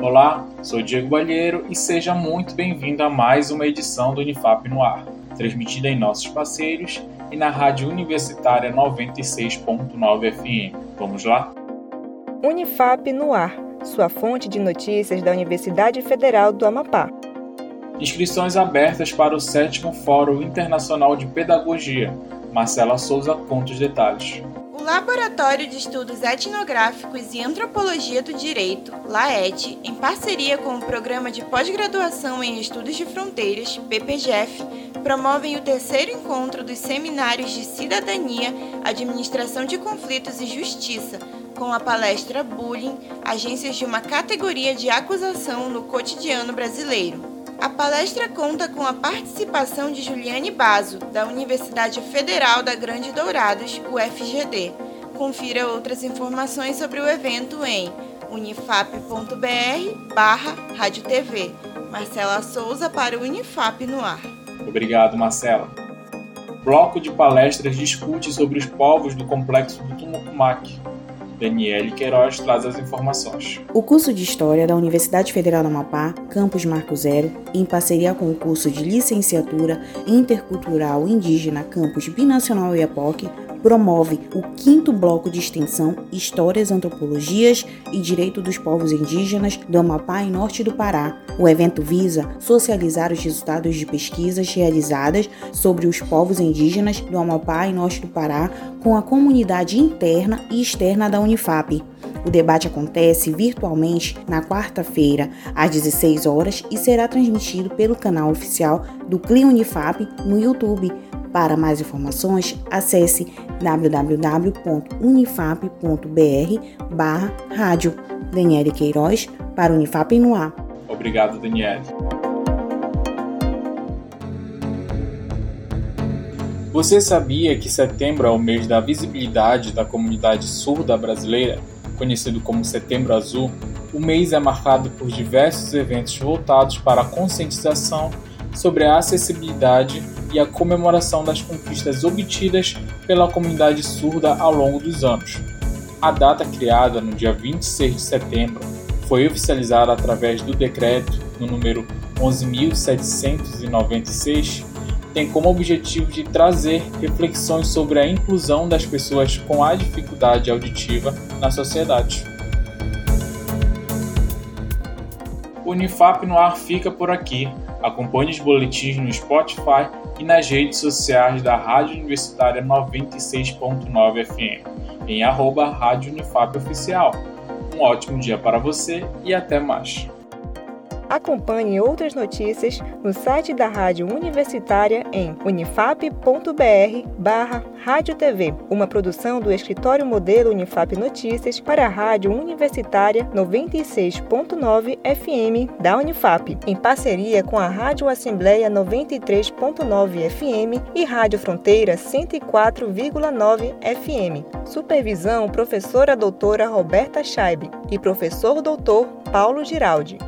Olá, sou Diego Balheiro e seja muito bem-vindo a mais uma edição do Unifap no Ar, transmitida em nossos parceiros e na Rádio Universitária 96.9 FM. Vamos lá? Unifap no Ar, sua fonte de notícias da Universidade Federal do Amapá. Inscrições abertas para o sétimo Fórum Internacional de Pedagogia. Marcela Souza conta os detalhes. O Laboratório de Estudos Etnográficos e Antropologia do Direito, LAET, em parceria com o Programa de Pós-Graduação em Estudos de Fronteiras, PPGF, promovem o terceiro encontro dos Seminários de Cidadania, Administração de Conflitos e Justiça, com a palestra Bullying, Agências de uma Categoria de Acusação no Cotidiano Brasileiro. A palestra conta com a participação de Juliane Bazo, da Universidade Federal da Grande Dourados, UFGD. Confira outras informações sobre o evento em unifap.br barra Rádio TV. Marcela Souza para o Unifap no ar. Obrigado, Marcela. Bloco de palestras discute sobre os povos do complexo do Tumucumac, Daniele Queiroz traz as informações. O curso de História da Universidade Federal do Amapá, Campus Marco Zero, em parceria com o curso de Licenciatura Intercultural Indígena Campus Binacional IAPOC, promove o quinto bloco de extensão Histórias, Antropologias e Direito dos Povos Indígenas do Amapá e Norte do Pará. O evento visa socializar os resultados de pesquisas realizadas sobre os povos indígenas do Amapá e Norte do Pará com a comunidade interna e externa da Unifap. O debate acontece virtualmente na quarta-feira, às 16 horas, e será transmitido pelo canal oficial do CLI Unifap no YouTube para mais informações, acesse www.unifap.br barra rádio. Daniele Queiroz para Unifap no ar. Obrigado, Daniele. Você sabia que setembro é o mês da visibilidade da comunidade surda brasileira, conhecido como Setembro Azul? O mês é marcado por diversos eventos voltados para a conscientização sobre a acessibilidade e a comemoração das conquistas obtidas pela comunidade surda ao longo dos anos. A data criada no dia 26 de setembro foi oficializada através do decreto no número 11.796, tem como objetivo de trazer reflexões sobre a inclusão das pessoas com a dificuldade auditiva na sociedade. O Unifap no ar fica por aqui. Acompanhe os boletins no Spotify e nas redes sociais da Rádio Universitária 96.9 FM, em arroba Rádio Unifap Oficial. Um ótimo dia para você e até mais. Acompanhe outras notícias no site da Rádio Universitária em unifap.br barra Rádio TV, uma produção do Escritório Modelo Unifap Notícias para a Rádio Universitária 96.9 FM da Unifap, em parceria com a Rádio Assembleia 93.9 FM e Rádio Fronteira 104,9 FM. Supervisão professora doutora Roberta Scheibe e professor doutor Paulo Giraldi.